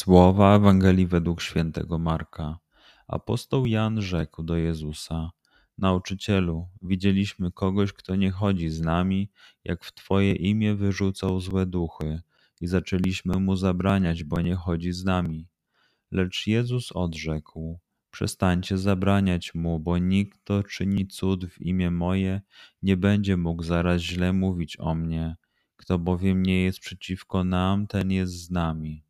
Słowa Ewangelii według świętego Marka. Apostoł Jan rzekł do Jezusa: Nauczycielu, widzieliśmy kogoś, kto nie chodzi z nami, jak w Twoje imię wyrzucał złe duchy, i zaczęliśmy mu zabraniać, bo nie chodzi z nami. Lecz Jezus odrzekł: Przestańcie zabraniać mu, bo nikt, kto czyni cud w imię moje, nie będzie mógł zaraz źle mówić o mnie. Kto bowiem nie jest przeciwko nam, ten jest z nami.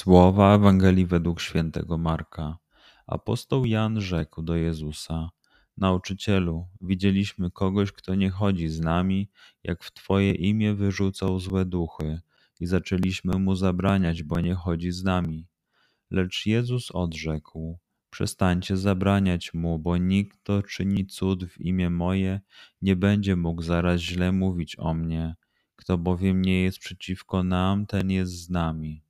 Słowa Ewangelii według świętego Marka. Apostoł Jan rzekł do Jezusa: Nauczycielu, widzieliśmy kogoś, kto nie chodzi z nami, jak w Twoje imię wyrzucał złe duchy, i zaczęliśmy mu zabraniać, bo nie chodzi z nami. Lecz Jezus odrzekł: Przestańcie zabraniać mu, bo nikt, kto czyni cud w imię moje, nie będzie mógł zaraz źle mówić o mnie. Kto bowiem nie jest przeciwko nam, ten jest z nami.